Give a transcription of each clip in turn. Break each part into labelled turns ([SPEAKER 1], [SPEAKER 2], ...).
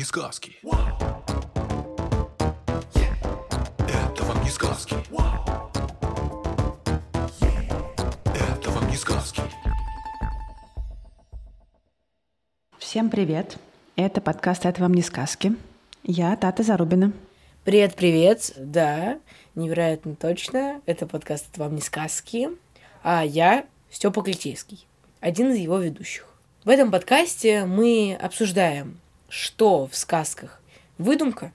[SPEAKER 1] вам не сказки. Это вам не сказки. Это вам не сказки.
[SPEAKER 2] Всем привет! Это подкаст «Это вам не сказки». Я Тата Зарубина.
[SPEAKER 3] Привет, привет. Да, невероятно точно. Это подкаст «Это вам не сказки». А я Степа Клетейский, один из его ведущих. В этом подкасте мы обсуждаем, что в сказках выдумка,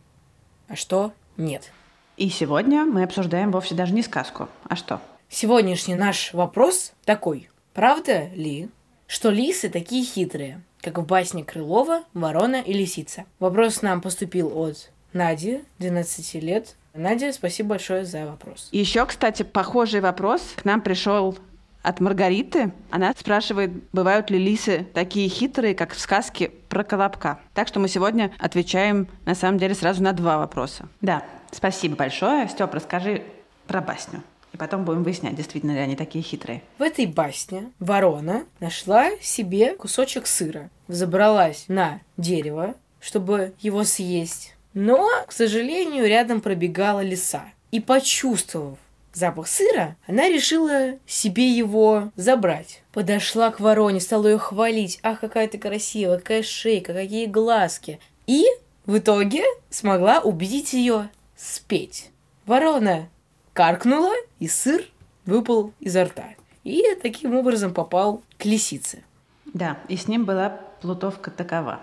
[SPEAKER 3] а что нет.
[SPEAKER 2] И сегодня мы обсуждаем вовсе даже не сказку, а что?
[SPEAKER 3] Сегодняшний наш вопрос такой. Правда ли, что лисы такие хитрые, как в басне Крылова «Ворона и лисица»? Вопрос нам поступил от Нади, 12 лет. Надя, спасибо большое за вопрос.
[SPEAKER 2] Еще, кстати, похожий вопрос к нам пришел от Маргариты. Она спрашивает, бывают ли лисы такие хитрые, как в сказке про Колобка. Так что мы сегодня отвечаем, на самом деле, сразу на два вопроса. Да, спасибо большое. Степ, расскажи про басню. И потом будем выяснять, действительно ли они такие хитрые.
[SPEAKER 3] В этой басне ворона нашла себе кусочек сыра, взобралась на дерево, чтобы его съесть. Но, к сожалению, рядом пробегала лиса. И почувствовав запах сыра, она решила себе его забрать. Подошла к вороне, стала ее хвалить. Ах, какая ты красивая, какая шейка, какие глазки. И в итоге смогла убедить ее спеть. Ворона каркнула, и сыр выпал изо рта. И таким образом попал к лисице.
[SPEAKER 2] Да, и с ним была плутовка такова.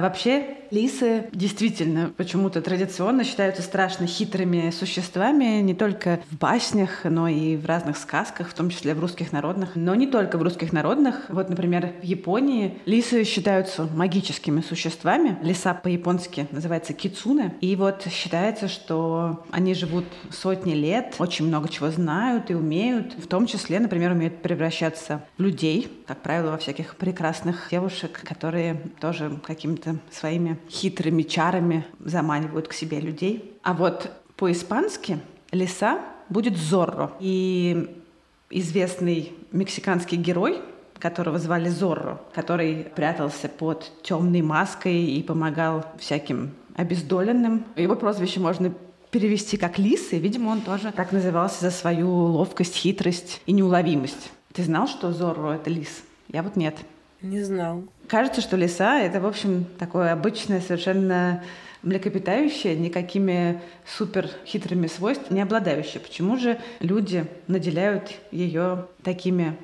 [SPEAKER 2] Вообще, лисы действительно почему-то традиционно считаются страшно хитрыми существами не только в баснях, но и в разных сказках, в том числе в русских народных. Но не только в русских народных. Вот, например, в Японии лисы считаются магическими существами. Лиса по-японски называется кицуне. И вот считается, что они живут сотни лет, очень много чего знают и умеют. В том числе, например, умеют превращаться в людей, как правило, во всяких прекрасных девушек, которые тоже каким-то своими хитрыми чарами заманивают к себе людей. А вот по-испански лиса будет Зорро. И известный мексиканский герой, которого звали Зорро, который прятался под темной маской и помогал всяким обездоленным. Его прозвище можно перевести как лис, и, видимо, он тоже так назывался за свою ловкость, хитрость и неуловимость. Ты знал, что Зорро — это лис? Я вот нет.
[SPEAKER 3] Не знал.
[SPEAKER 2] Кажется, что лиса — это, в общем, такое обычное совершенно млекопитающее, никакими супер хитрыми свойствами не обладающее. Почему же люди наделяют ее такими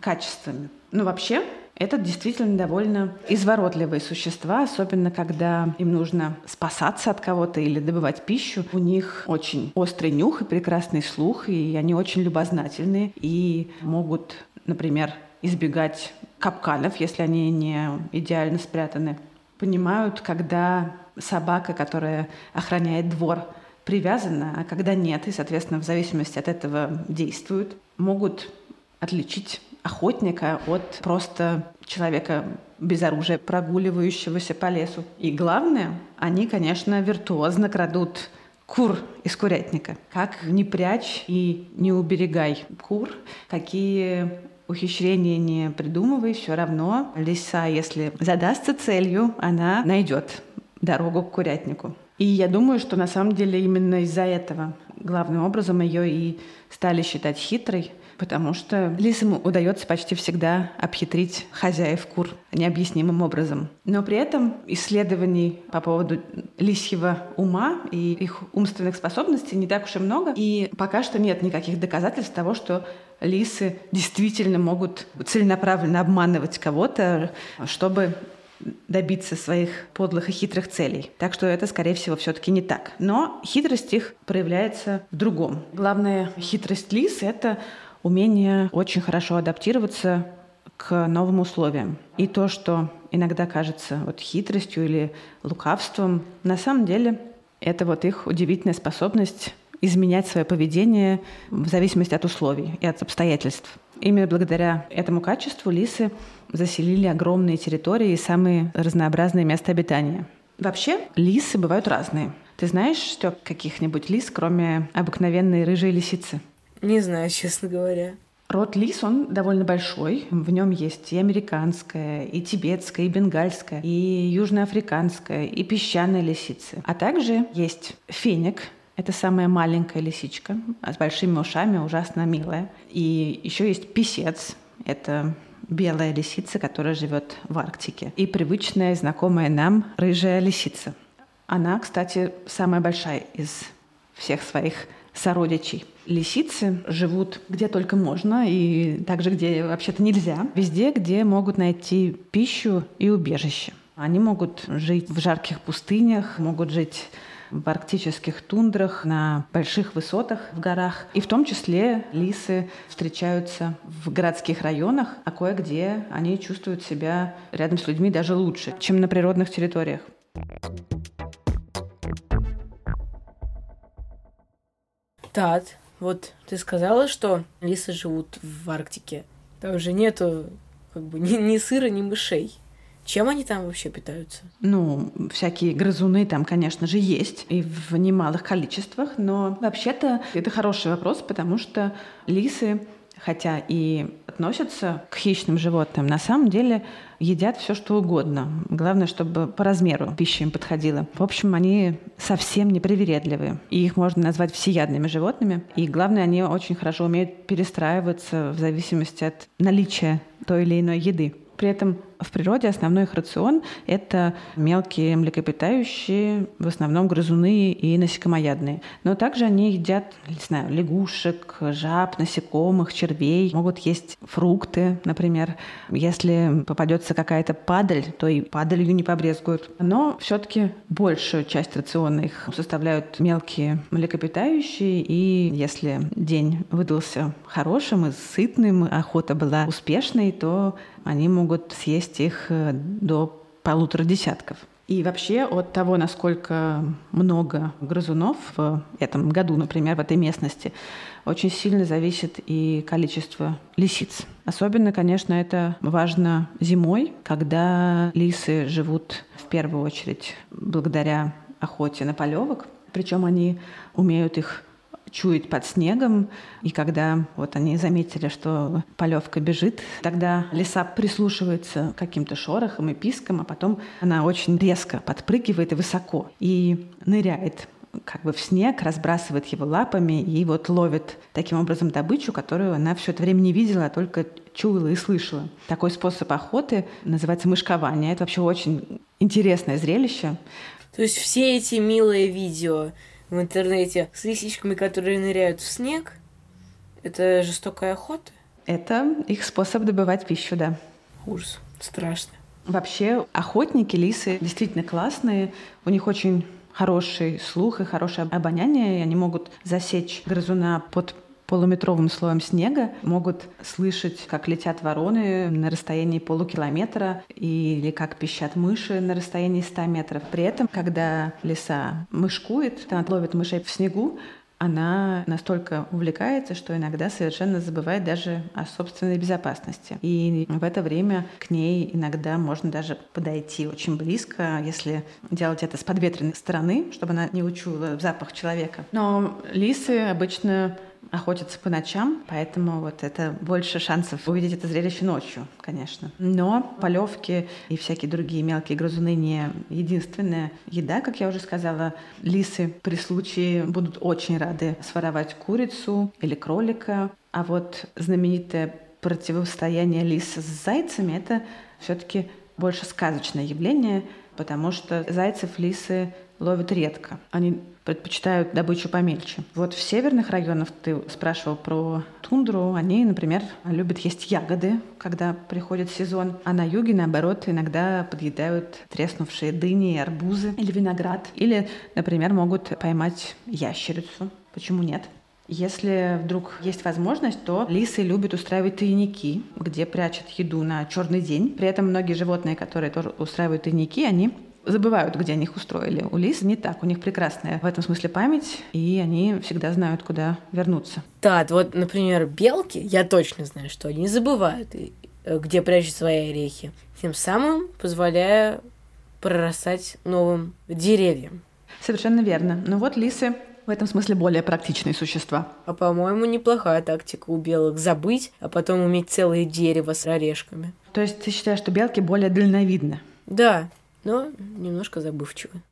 [SPEAKER 2] качествами? Ну, вообще, это действительно довольно изворотливые существа, особенно когда им нужно спасаться от кого-то или добывать пищу. У них очень острый нюх и прекрасный слух, и они очень любознательные и могут, например, избегать капканов, если они не идеально спрятаны. Понимают, когда собака, которая охраняет двор, привязана, а когда нет, и, соответственно, в зависимости от этого действуют, могут отличить охотника от просто человека без оружия, прогуливающегося по лесу. И главное, они, конечно, виртуозно крадут кур из курятника. Как не прячь и не уберегай кур, какие ухищрения не придумывай, все равно лиса, если задастся целью, она найдет дорогу к курятнику. И я думаю, что на самом деле именно из-за этого главным образом ее и стали считать хитрой, потому что лисам удается почти всегда обхитрить хозяев кур необъяснимым образом. Но при этом исследований по поводу лисьего ума и их умственных способностей не так уж и много. И пока что нет никаких доказательств того, что лисы действительно могут целенаправленно обманывать кого-то, чтобы добиться своих подлых и хитрых целей. Так что это, скорее всего, все-таки не так. Но хитрость их проявляется в другом. Главная хитрость лис — это умение очень хорошо адаптироваться к новым условиям. И то, что иногда кажется вот хитростью или лукавством, на самом деле это вот их удивительная способность изменять свое поведение в зависимости от условий и от обстоятельств. Именно благодаря этому качеству лисы заселили огромные территории и самые разнообразные места обитания. Вообще, лисы бывают разные. Ты знаешь, что каких-нибудь лис, кроме обыкновенной рыжей лисицы?
[SPEAKER 3] Не знаю, честно говоря.
[SPEAKER 2] Род лис, он довольно большой. В нем есть и американская, и тибетская, и бенгальская, и южноафриканская, и песчаная лисицы. А также есть феник, это самая маленькая лисичка с большими ушами, ужасно милая. И еще есть писец. Это белая лисица, которая живет в Арктике. И привычная, знакомая нам рыжая лисица. Она, кстати, самая большая из всех своих сородичей. Лисицы живут где только можно и также где вообще-то нельзя. Везде, где могут найти пищу и убежище. Они могут жить в жарких пустынях, могут жить в арктических тундрах, на больших высотах в горах. И в том числе лисы встречаются в городских районах, а кое-где они чувствуют себя рядом с людьми даже лучше, чем на природных территориях.
[SPEAKER 3] Тат, вот ты сказала, что лисы живут в Арктике. Там же нету как бы ни, ни сыра, ни мышей. Чем они там вообще питаются?
[SPEAKER 2] Ну, всякие грызуны там, конечно же, есть и в немалых количествах, но вообще-то это хороший вопрос, потому что лисы хотя и относятся к хищным животным, на самом деле едят все что угодно. Главное, чтобы по размеру пища им подходила. В общем, они совсем не привередливые. И их можно назвать всеядными животными. И главное, они очень хорошо умеют перестраиваться в зависимости от наличия той или иной еды. При этом в природе основной их рацион – это мелкие млекопитающие, в основном грызуны и насекомоядные. Но также они едят, не знаю, лягушек, жаб, насекомых, червей, могут есть фрукты, например. Если попадется какая-то падаль, то и падалью не побрезгуют. Но все-таки большую часть рациона их составляют мелкие млекопитающие, и если день выдался хорошим и сытным, охота была успешной, то они могут съесть их э, до полутора десятков. И вообще от того, насколько много грызунов в этом году, например, в этой местности, очень сильно зависит и количество лисиц. Особенно, конечно, это важно зимой, когда лисы живут в первую очередь благодаря охоте на полевок. Причем они умеют их чует под снегом. И когда вот они заметили, что полевка бежит, тогда лиса прислушивается к каким-то шорохам и пискам, а потом она очень резко подпрыгивает и высоко и ныряет как бы в снег, разбрасывает его лапами и вот ловит таким образом добычу, которую она все это время не видела, а только чуяла и слышала. Такой способ охоты называется мышкование. Это вообще очень интересное зрелище.
[SPEAKER 3] То есть все эти милые видео в интернете с лисичками, которые ныряют в снег, это жестокая охота?
[SPEAKER 2] Это их способ добывать пищу, да.
[SPEAKER 3] Ужас. Страшно.
[SPEAKER 2] Вообще, охотники, лисы действительно классные. У них очень хороший слух и хорошее обоняние, и они могут засечь грызуна под полуметровым слоем снега, могут слышать, как летят вороны на расстоянии полукилометра или как пищат мыши на расстоянии 100 метров. При этом, когда лиса мышкует, она ловит мышей в снегу, она настолько увлекается, что иногда совершенно забывает даже о собственной безопасности. И в это время к ней иногда можно даже подойти очень близко, если делать это с подветренной стороны, чтобы она не учуяла запах человека. Но лисы обычно охотятся по ночам, поэтому вот это больше шансов увидеть это зрелище ночью, конечно. Но полевки и всякие другие мелкие грызуны не единственная еда, как я уже сказала. Лисы при случае будут очень рады своровать курицу или кролика. А вот знаменитое противостояние лис с зайцами — это все-таки больше сказочное явление, потому что зайцев лисы ловят редко. Они предпочитают добычу помельче. Вот в северных районах, ты спрашивал про тундру, они, например, любят есть ягоды, когда приходит сезон, а на юге, наоборот, иногда подъедают треснувшие дыни, арбузы или виноград. Или, например, могут поймать ящерицу. Почему нет? Если вдруг есть возможность, то лисы любят устраивать тайники, где прячут еду на черный день. При этом многие животные, которые тоже устраивают тайники, они забывают, где они их устроили. У лис не так, у них прекрасная в этом смысле память, и они всегда знают, куда вернуться.
[SPEAKER 3] Да, вот, например, белки, я точно знаю, что они забывают, э, где прячут свои орехи, тем самым позволяя прорастать новым деревьям.
[SPEAKER 2] Совершенно верно. Но вот лисы в этом смысле более практичные существа.
[SPEAKER 3] А по-моему, неплохая тактика у белок забыть, а потом уметь целое дерево с орешками.
[SPEAKER 2] То есть ты считаешь, что белки более дальновидны?
[SPEAKER 3] Да, но немножко забывчивы.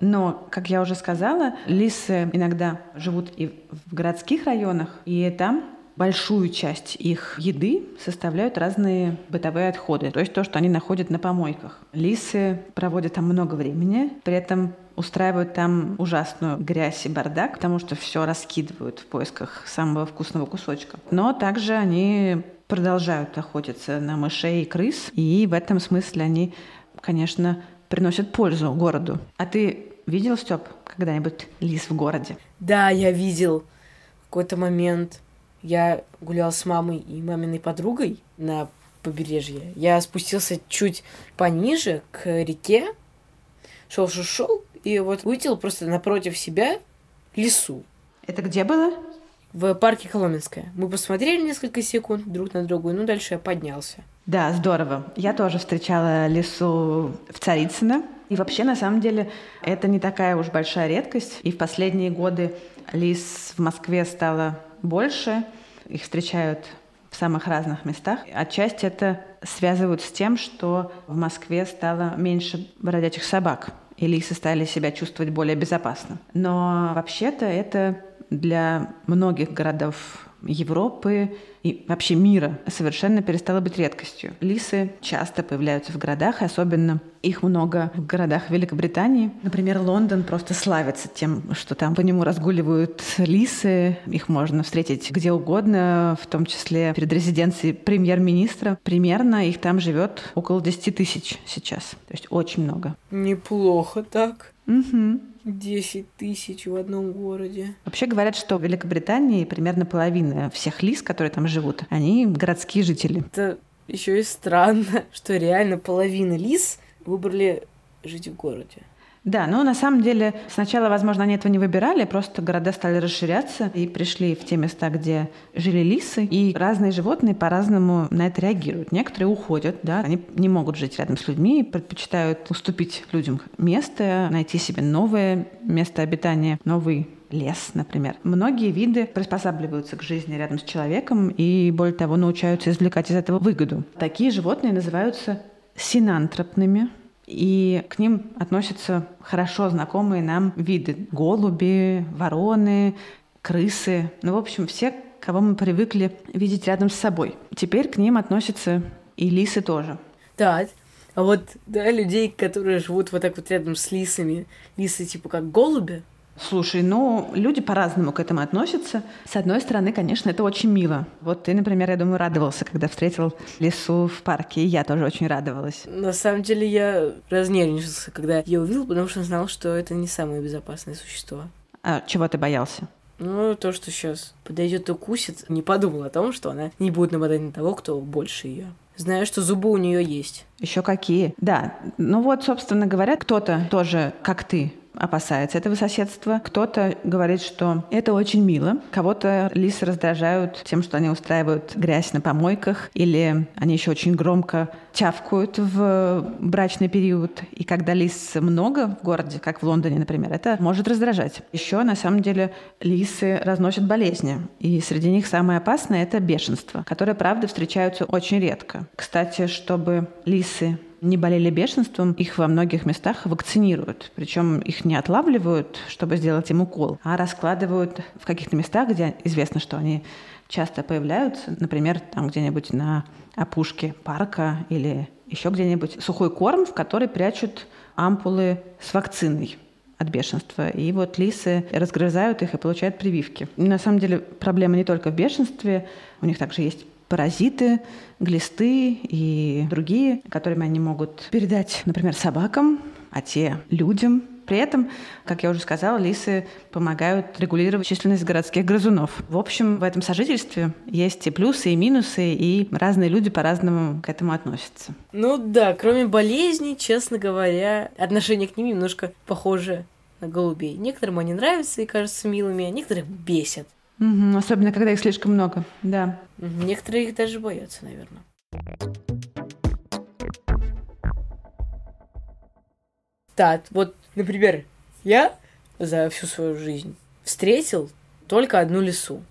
[SPEAKER 2] Но, как я уже сказала, лисы иногда живут и в городских районах, и там большую часть их еды составляют разные бытовые отходы, то есть то, что они находят на помойках. Лисы проводят там много времени, при этом устраивают там ужасную грязь и бардак, потому что все раскидывают в поисках самого вкусного кусочка. Но также они продолжают охотиться на мышей и крыс, и в этом смысле они, конечно, приносят пользу городу. А ты видел, Степ, когда-нибудь лис в городе?
[SPEAKER 3] Да, я видел. В какой-то момент я гулял с мамой и маминой подругой на побережье. Я спустился чуть пониже к реке, шел, шел, шел, и вот увидел просто напротив себя лесу.
[SPEAKER 2] Это где было?
[SPEAKER 3] В парке Коломенское. Мы посмотрели несколько секунд друг на друга, ну дальше я поднялся.
[SPEAKER 2] Да, здорово. Я тоже встречала лесу в Царицыно. И вообще, на самом деле, это не такая уж большая редкость. И в последние годы лис в Москве стало больше. Их встречают в самых разных местах. Отчасти это связывают с тем, что в Москве стало меньше бродячих собак, и лисы стали себя чувствовать более безопасно. Но вообще-то это для многих городов Европы и вообще мира совершенно перестала быть редкостью. Лисы часто появляются в городах, и особенно их много в городах Великобритании. Например, Лондон просто славится тем, что там по нему разгуливают лисы. Их можно встретить где угодно, в том числе перед резиденцией премьер-министра. Примерно их там живет около 10 тысяч сейчас. То есть очень много.
[SPEAKER 3] Неплохо так.
[SPEAKER 2] Угу.
[SPEAKER 3] 10 тысяч в одном городе.
[SPEAKER 2] Вообще говорят, что в Великобритании примерно половина всех лис, которые там живут, они городские жители.
[SPEAKER 3] Это еще и странно, что реально половина лис выбрали жить в городе.
[SPEAKER 2] Да, но на самом деле сначала, возможно, они этого не выбирали, просто города стали расширяться и пришли в те места, где жили лисы, и разные животные по-разному на это реагируют. Некоторые уходят, да, они не могут жить рядом с людьми, предпочитают уступить людям место, найти себе новое место обитания, новый лес, например. Многие виды приспосабливаются к жизни рядом с человеком и, более того, научаются извлекать из этого выгоду. Такие животные называются синантропными, и к ним относятся хорошо знакомые нам виды. Голуби, вороны, крысы. Ну, в общем, все, кого мы привыкли видеть рядом с собой. Теперь к ним относятся и лисы тоже.
[SPEAKER 3] Да, а вот да, людей, которые живут вот так вот рядом с лисами, лисы типа как голуби,
[SPEAKER 2] Слушай, ну, люди по-разному к этому относятся. С одной стороны, конечно, это очень мило. Вот ты, например, я думаю, радовался, когда встретил лису в парке, и я тоже очень радовалась.
[SPEAKER 3] На самом деле я разнервничался, когда я увидел, потому что знал, что это не самое безопасное существо.
[SPEAKER 2] А чего ты боялся?
[SPEAKER 3] Ну, то, что сейчас подойдет и укусит, не подумал о том, что она не будет нападать на того, кто больше ее. Знаю, что зубы у нее есть.
[SPEAKER 2] Еще какие? Да. Ну вот, собственно говоря, кто-то тоже, как ты, опасается этого соседства. Кто-то говорит, что это очень мило. Кого-то лисы раздражают тем, что они устраивают грязь на помойках, или они еще очень громко тявкают в брачный период. И когда лис много в городе, как в Лондоне, например, это может раздражать. Еще, на самом деле, лисы разносят болезни. И среди них самое опасное — это бешенство, которое, правда, встречаются очень редко. Кстати, чтобы лисы не болели бешенством, их во многих местах вакцинируют. Причем их не отлавливают, чтобы сделать им укол, а раскладывают в каких-то местах, где известно, что они часто появляются, например, там где-нибудь на опушке парка или еще где-нибудь сухой корм, в который прячут ампулы с вакциной от бешенства. И вот лисы разгрызают их и получают прививки. на самом деле проблема не только в бешенстве, у них также есть паразиты, глисты и другие, которыми они могут передать, например, собакам, а те людям. При этом, как я уже сказала, лисы помогают регулировать численность городских грызунов. В общем, в этом сожительстве есть и плюсы, и минусы, и разные люди по-разному к этому относятся.
[SPEAKER 3] Ну да, кроме болезней, честно говоря, отношение к ним немножко похоже на голубей. Некоторым они нравятся и кажутся милыми, а некоторых бесят.
[SPEAKER 2] Угу, особенно, когда их слишком много, да.
[SPEAKER 3] Некоторые их даже боятся, наверное. стад. Вот, например, я за всю свою жизнь встретил только одну лису.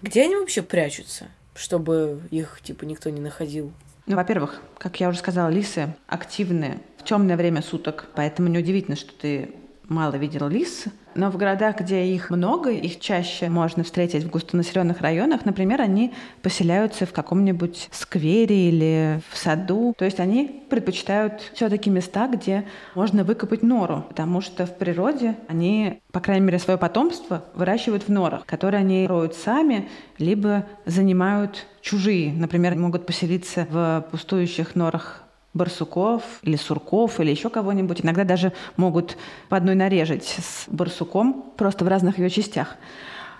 [SPEAKER 3] Где они вообще прячутся, чтобы их, типа, никто не находил?
[SPEAKER 2] Ну, во-первых, как я уже сказала, лисы активны в темное время суток, поэтому неудивительно, что ты мало видел лис. Но в городах, где их много, их чаще можно встретить в густонаселенных районах. Например, они поселяются в каком-нибудь сквере или в саду. То есть они предпочитают все-таки места, где можно выкопать нору, потому что в природе они, по крайней мере, свое потомство выращивают в норах, которые они роют сами, либо занимают чужие. Например, могут поселиться в пустующих норах барсуков или сурков или еще кого-нибудь. Иногда даже могут по одной нарежать с барсуком, просто в разных ее частях.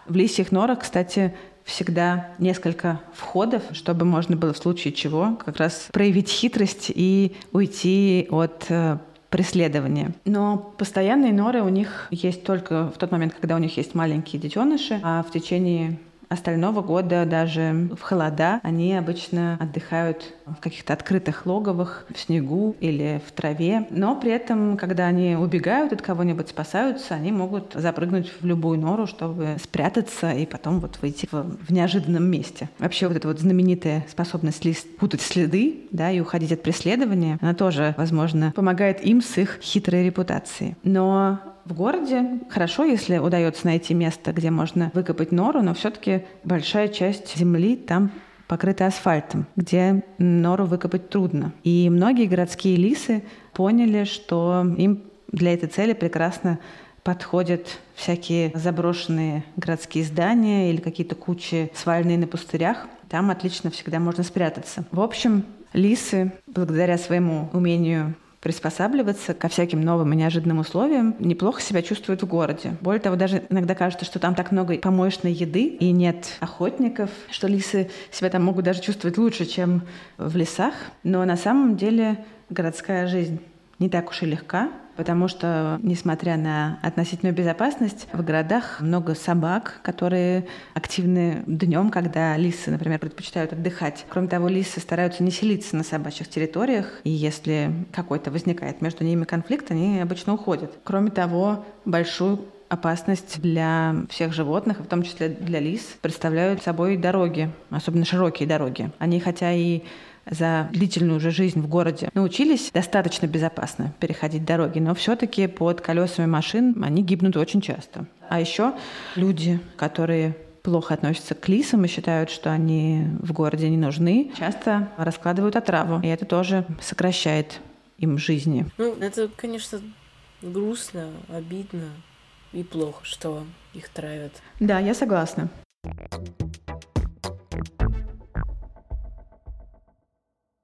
[SPEAKER 2] В лисьих норах, кстати, всегда несколько входов, чтобы можно было в случае чего как раз проявить хитрость и уйти от э, преследования. Но постоянные норы у них есть только в тот момент, когда у них есть маленькие детеныши, а в течение остального года даже в холода они обычно отдыхают в каких-то открытых логовых, в снегу или в траве. Но при этом, когда они убегают от кого-нибудь, спасаются, они могут запрыгнуть в любую нору, чтобы спрятаться и потом вот выйти в, в неожиданном месте. Вообще вот эта вот знаменитая способность лист путать следы, да, и уходить от преследования, она тоже, возможно, помогает им с их хитрой репутацией. Но в городе хорошо, если удается найти место, где можно выкопать нору, но все-таки большая часть земли там покрыта асфальтом, где нору выкопать трудно. И многие городские лисы поняли, что им для этой цели прекрасно подходят всякие заброшенные городские здания или какие-то кучи свальные на пустырях. Там отлично всегда можно спрятаться. В общем, лисы, благодаря своему умению приспосабливаться ко всяким новым и неожиданным условиям, неплохо себя чувствуют в городе. Более того, даже иногда кажется, что там так много помоечной еды и нет охотников, что лисы себя там могут даже чувствовать лучше, чем в лесах. Но на самом деле городская жизнь не так уж и легка, потому что, несмотря на относительную безопасность, в городах много собак, которые активны днем, когда лисы, например, предпочитают отдыхать. Кроме того, лисы стараются не селиться на собачьих территориях, и если какой-то возникает между ними конфликт, они обычно уходят. Кроме того, большую опасность для всех животных, в том числе для лис, представляют собой дороги, особенно широкие дороги. Они хотя и за длительную уже жизнь в городе научились достаточно безопасно переходить дороги, но все-таки под колесами машин они гибнут очень часто. А еще люди, которые плохо относятся к лисам и считают, что они в городе не нужны, часто раскладывают отраву, и это тоже сокращает им жизни.
[SPEAKER 3] Ну, это, конечно, грустно, обидно и плохо, что их травят.
[SPEAKER 2] Да, я согласна.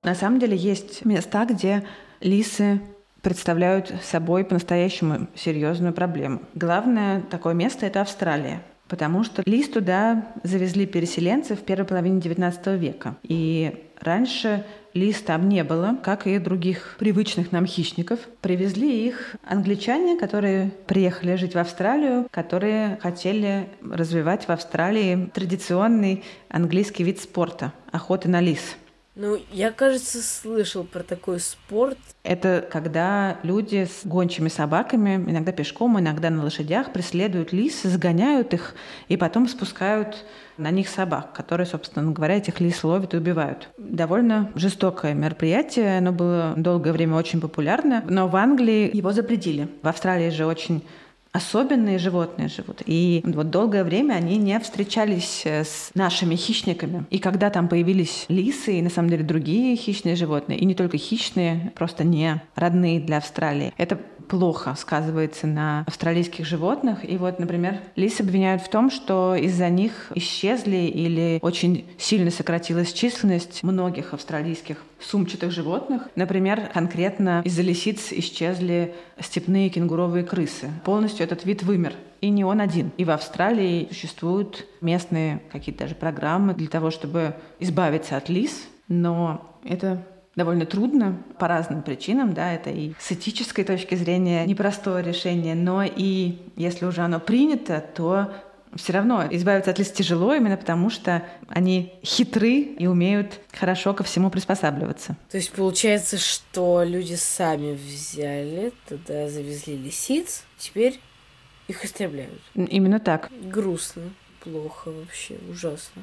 [SPEAKER 2] На самом деле есть места, где лисы представляют собой по-настоящему серьезную проблему. Главное такое место – это Австралия. Потому что лис туда завезли переселенцы в первой половине XIX века. И раньше лис там не было, как и других привычных нам хищников. Привезли их англичане, которые приехали жить в Австралию, которые хотели развивать в Австралии традиционный английский вид спорта – охоты на лис –
[SPEAKER 3] ну, я, кажется, слышал про такой спорт.
[SPEAKER 2] Это когда люди с гончими собаками, иногда пешком, иногда на лошадях, преследуют лис, загоняют их и потом спускают на них собак, которые, собственно говоря, этих лис ловят и убивают. Довольно жестокое мероприятие, оно было долгое время очень популярно, но в Англии его запретили. В Австралии же очень особенные животные живут. И вот долгое время они не встречались э, с нашими хищниками. И когда там появились лисы и, на самом деле, другие хищные животные, и не только хищные, просто не родные для Австралии, это плохо сказывается на австралийских животных. И вот, например, лис обвиняют в том, что из-за них исчезли или очень сильно сократилась численность многих австралийских сумчатых животных. Например, конкретно из-за лисиц исчезли степные кенгуровые крысы. Полностью этот вид вымер. И не он один. И в Австралии существуют местные какие-то даже программы для того, чтобы избавиться от лис. Но это довольно трудно по разным причинам, да, это и с этической точки зрения непростое решение, но и если уже оно принято, то все равно избавиться от лис тяжело именно потому, что они хитры и умеют хорошо ко всему приспосабливаться.
[SPEAKER 3] То есть получается, что люди сами взяли, тогда завезли лисиц, теперь их истребляют.
[SPEAKER 2] Именно так.
[SPEAKER 3] Грустно, плохо вообще, ужасно.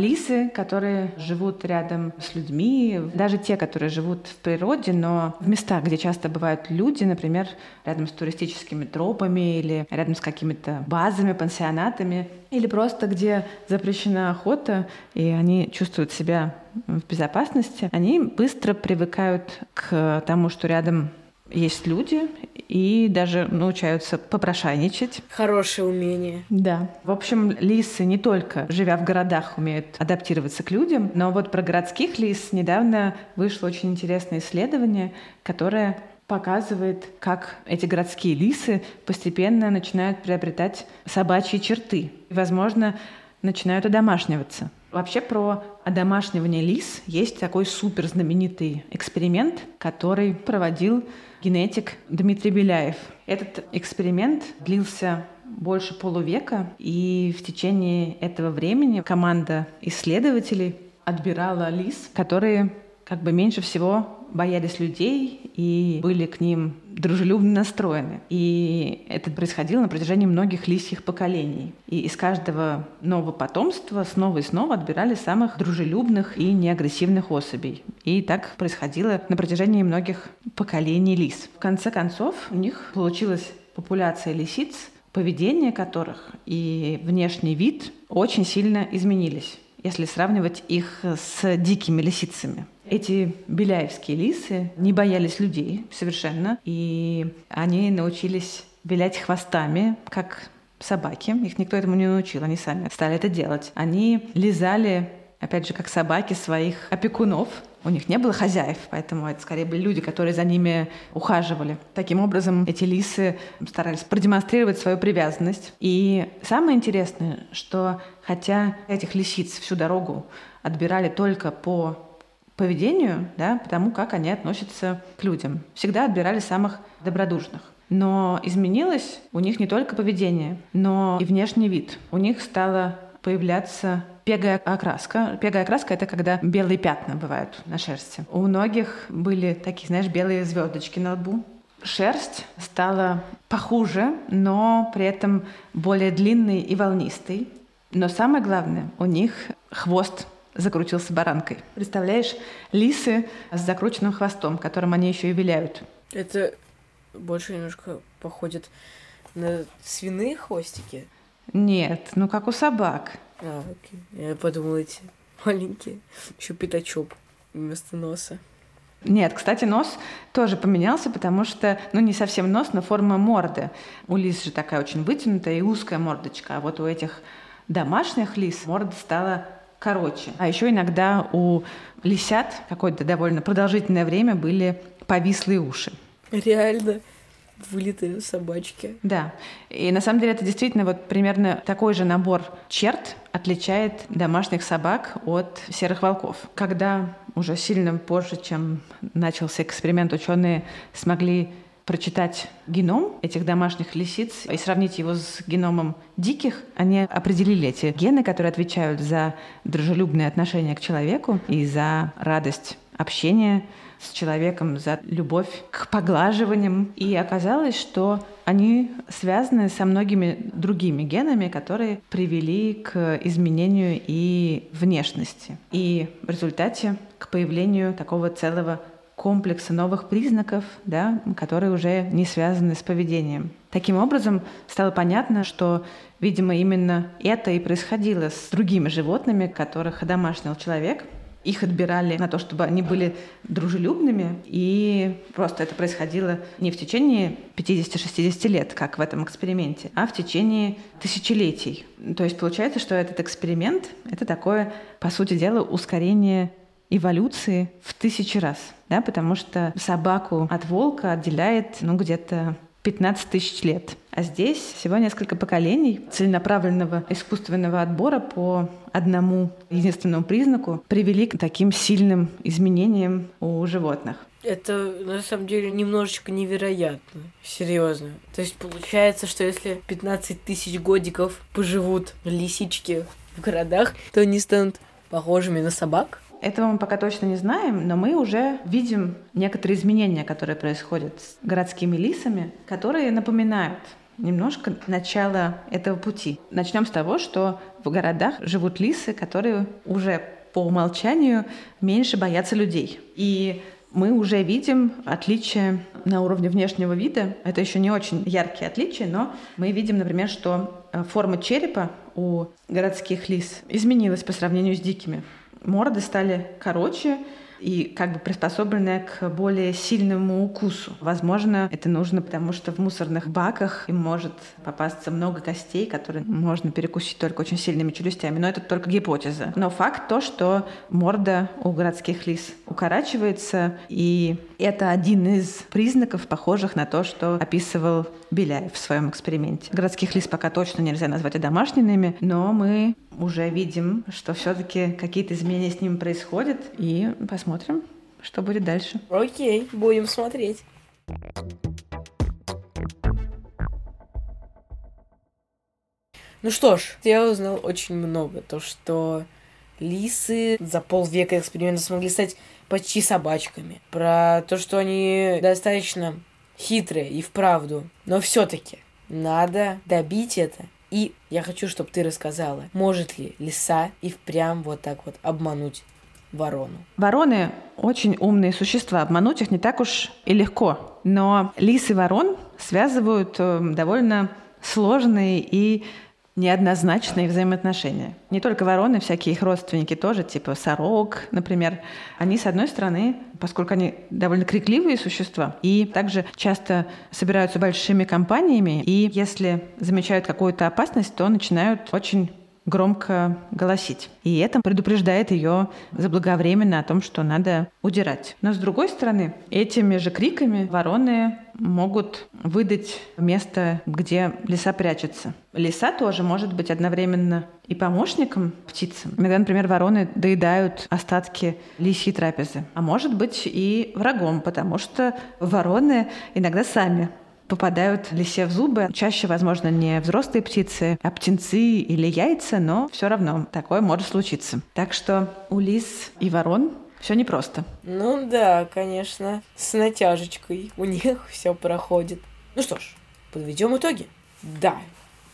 [SPEAKER 2] Лисы, которые живут рядом с людьми, даже те, которые живут в природе, но в местах, где часто бывают люди, например, рядом с туристическими тропами или рядом с какими-то базами, пансионатами, или просто где запрещена охота, и они чувствуют себя в безопасности, они быстро привыкают к тому, что рядом есть люди и даже научаются попрошайничать.
[SPEAKER 3] Хорошее умение.
[SPEAKER 2] Да. В общем, лисы не только, живя в городах, умеют адаптироваться к людям, но вот про городских лис недавно вышло очень интересное исследование, которое показывает, как эти городские лисы постепенно начинают приобретать собачьи черты. И, возможно, начинают одомашниваться. Вообще про одомашнивание лис есть такой супер знаменитый эксперимент, который проводил генетик Дмитрий Беляев. Этот эксперимент длился больше полувека, и в течение этого времени команда исследователей отбирала лис, которые как бы меньше всего боялись людей и были к ним дружелюбно настроены. И это происходило на протяжении многих лисьих поколений. И из каждого нового потомства снова и снова отбирали самых дружелюбных и неагрессивных особей. И так происходило на протяжении многих поколений лис. В конце концов, у них получилась популяция лисиц, поведение которых и внешний вид очень сильно изменились если сравнивать их с дикими лисицами. Эти беляевские лисы не боялись людей совершенно, и они научились вилять хвостами, как собаки. Их никто этому не научил, они сами стали это делать. Они лизали, опять же, как собаки своих опекунов. У них не было хозяев, поэтому это скорее были люди, которые за ними ухаживали. Таким образом, эти лисы старались продемонстрировать свою привязанность. И самое интересное, что хотя этих лисиц всю дорогу отбирали только по поведению, да, потому как они относятся к людям. Всегда отбирали самых добродушных. Но изменилось у них не только поведение, но и внешний вид. У них стала появляться пегая окраска. Пегая окраска — это когда белые пятна бывают на шерсти. У многих были такие, знаешь, белые звездочки на лбу. Шерсть стала похуже, но при этом более длинной и волнистой. Но самое главное, у них хвост закрутился баранкой. Представляешь, лисы с закрученным хвостом, которым они еще и виляют.
[SPEAKER 3] Это больше немножко походит на свиные хвостики?
[SPEAKER 2] Нет, ну как у собак.
[SPEAKER 3] А, окей. Я подумала, эти маленькие. Еще пятачок вместо носа.
[SPEAKER 2] Нет, кстати, нос тоже поменялся, потому что, ну, не совсем нос, но форма морды. У лис же такая очень вытянутая и узкая мордочка, а вот у этих домашних лис морда стала короче. А еще иногда у лисят какое-то довольно продолжительное время были повислые уши.
[SPEAKER 3] Реально вылитые собачки.
[SPEAKER 2] Да. И на самом деле это действительно вот примерно такой же набор черт отличает домашних собак от серых волков. Когда уже сильно позже, чем начался эксперимент, ученые смогли прочитать геном этих домашних лисиц и сравнить его с геномом диких, они определили эти гены, которые отвечают за дружелюбное отношение к человеку и за радость общения с человеком, за любовь к поглаживаниям. И оказалось, что они связаны со многими другими генами, которые привели к изменению и внешности. И в результате к появлению такого целого комплекса новых признаков, да, которые уже не связаны с поведением. Таким образом, стало понятно, что, видимо, именно это и происходило с другими животными, которых одомашнил человек. Их отбирали на то, чтобы они были дружелюбными, и просто это происходило не в течение 50-60 лет, как в этом эксперименте, а в течение тысячелетий. То есть получается, что этот эксперимент — это такое, по сути дела, ускорение эволюции в тысячи раз, да, потому что собаку от волка отделяет, ну, где-то 15 тысяч лет. А здесь всего несколько поколений целенаправленного искусственного отбора по одному единственному признаку привели к таким сильным изменениям у животных.
[SPEAKER 3] Это на самом деле немножечко невероятно. Серьезно. То есть получается, что если 15 тысяч годиков поживут лисички в городах, то они станут похожими на собак?
[SPEAKER 2] Этого мы пока точно не знаем, но мы уже видим некоторые изменения, которые происходят с городскими лисами, которые напоминают немножко начало этого пути. Начнем с того, что в городах живут лисы, которые уже по умолчанию меньше боятся людей. И мы уже видим отличия на уровне внешнего вида. Это еще не очень яркие отличия, но мы видим, например, что э, форма черепа у городских лис изменилась по сравнению с дикими. Морды стали короче, и как бы приспособленная к более сильному укусу. Возможно, это нужно, потому что в мусорных баках им может попасться много костей, которые можно перекусить только очень сильными челюстями. Но это только гипотеза. Но факт то, что морда у городских лис укорачивается, и это один из признаков, похожих на то, что описывал Беляев в своем эксперименте. Городских лис пока точно нельзя назвать домашними, но мы уже видим, что все-таки какие-то изменения с ними происходят, и посмотрим, что будет дальше.
[SPEAKER 3] Окей, будем смотреть. Ну что ж, я узнал очень много. То, что лисы за полвека эксперимента смогли стать почти собачками. Про то, что они достаточно хитрые и вправду. Но все-таки надо добить это и я хочу, чтобы ты рассказала, может ли лиса и впрямь вот так вот обмануть ворону?
[SPEAKER 2] Вороны очень умные существа. Обмануть их не так уж и легко. Но лис и ворон связывают э, довольно сложные и неоднозначные взаимоотношения. Не только вороны, всякие их родственники тоже, типа сорок, например. Они, с одной стороны, поскольку они довольно крикливые существа, и также часто собираются большими компаниями, и если замечают какую-то опасность, то начинают очень громко голосить. И это предупреждает ее заблаговременно о том, что надо удирать. Но с другой стороны, этими же криками вороны могут выдать место, где лиса прячется. Лиса тоже может быть одновременно и помощником птицам. Иногда, например, вороны доедают остатки лисьей трапезы. А может быть и врагом, потому что вороны иногда сами попадают лисе в зубы. Чаще, возможно, не взрослые птицы, а птенцы или яйца, но все равно такое может случиться. Так что у лис и ворон все непросто.
[SPEAKER 3] Ну да, конечно, с натяжечкой у них все проходит. Ну что ж, подведем итоги. Да,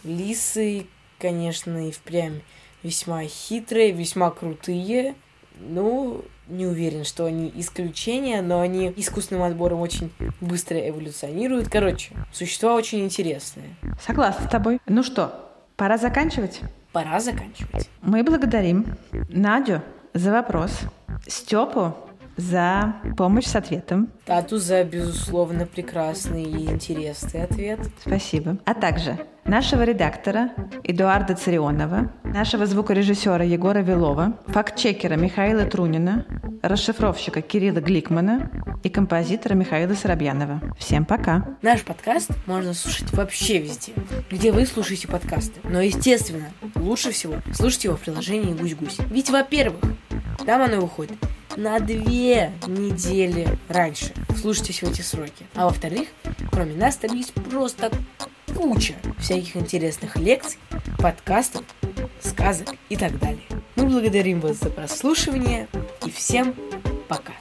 [SPEAKER 3] лисы, конечно, и впрямь весьма хитрые, весьма крутые. Ну, не уверен, что они исключения, но они искусственным отбором очень быстро эволюционируют. Короче, существа очень интересные.
[SPEAKER 2] Согласна с тобой. Ну что, пора заканчивать?
[SPEAKER 3] Пора заканчивать.
[SPEAKER 2] Мы благодарим Надю за вопрос, Степу за помощь с ответом.
[SPEAKER 3] Тату за, безусловно, прекрасный и интересный ответ.
[SPEAKER 2] Спасибо. А также нашего редактора Эдуарда Царионова, нашего звукорежиссера Егора Вилова, фактчекера Михаила Трунина, расшифровщика Кирилла Гликмана и композитора Михаила Соробьянова. Всем пока!
[SPEAKER 3] Наш подкаст можно слушать вообще везде, где вы слушаете подкасты. Но, естественно, лучше всего слушать его в приложении «Гусь-Гусь». Ведь, во-первых, там оно выходит на две недели раньше. Слушайтесь в эти сроки. А во-вторых, кроме нас, там есть просто куча всяких интересных лекций, подкастов, сказок и так далее. Мы благодарим вас за прослушивание и всем пока.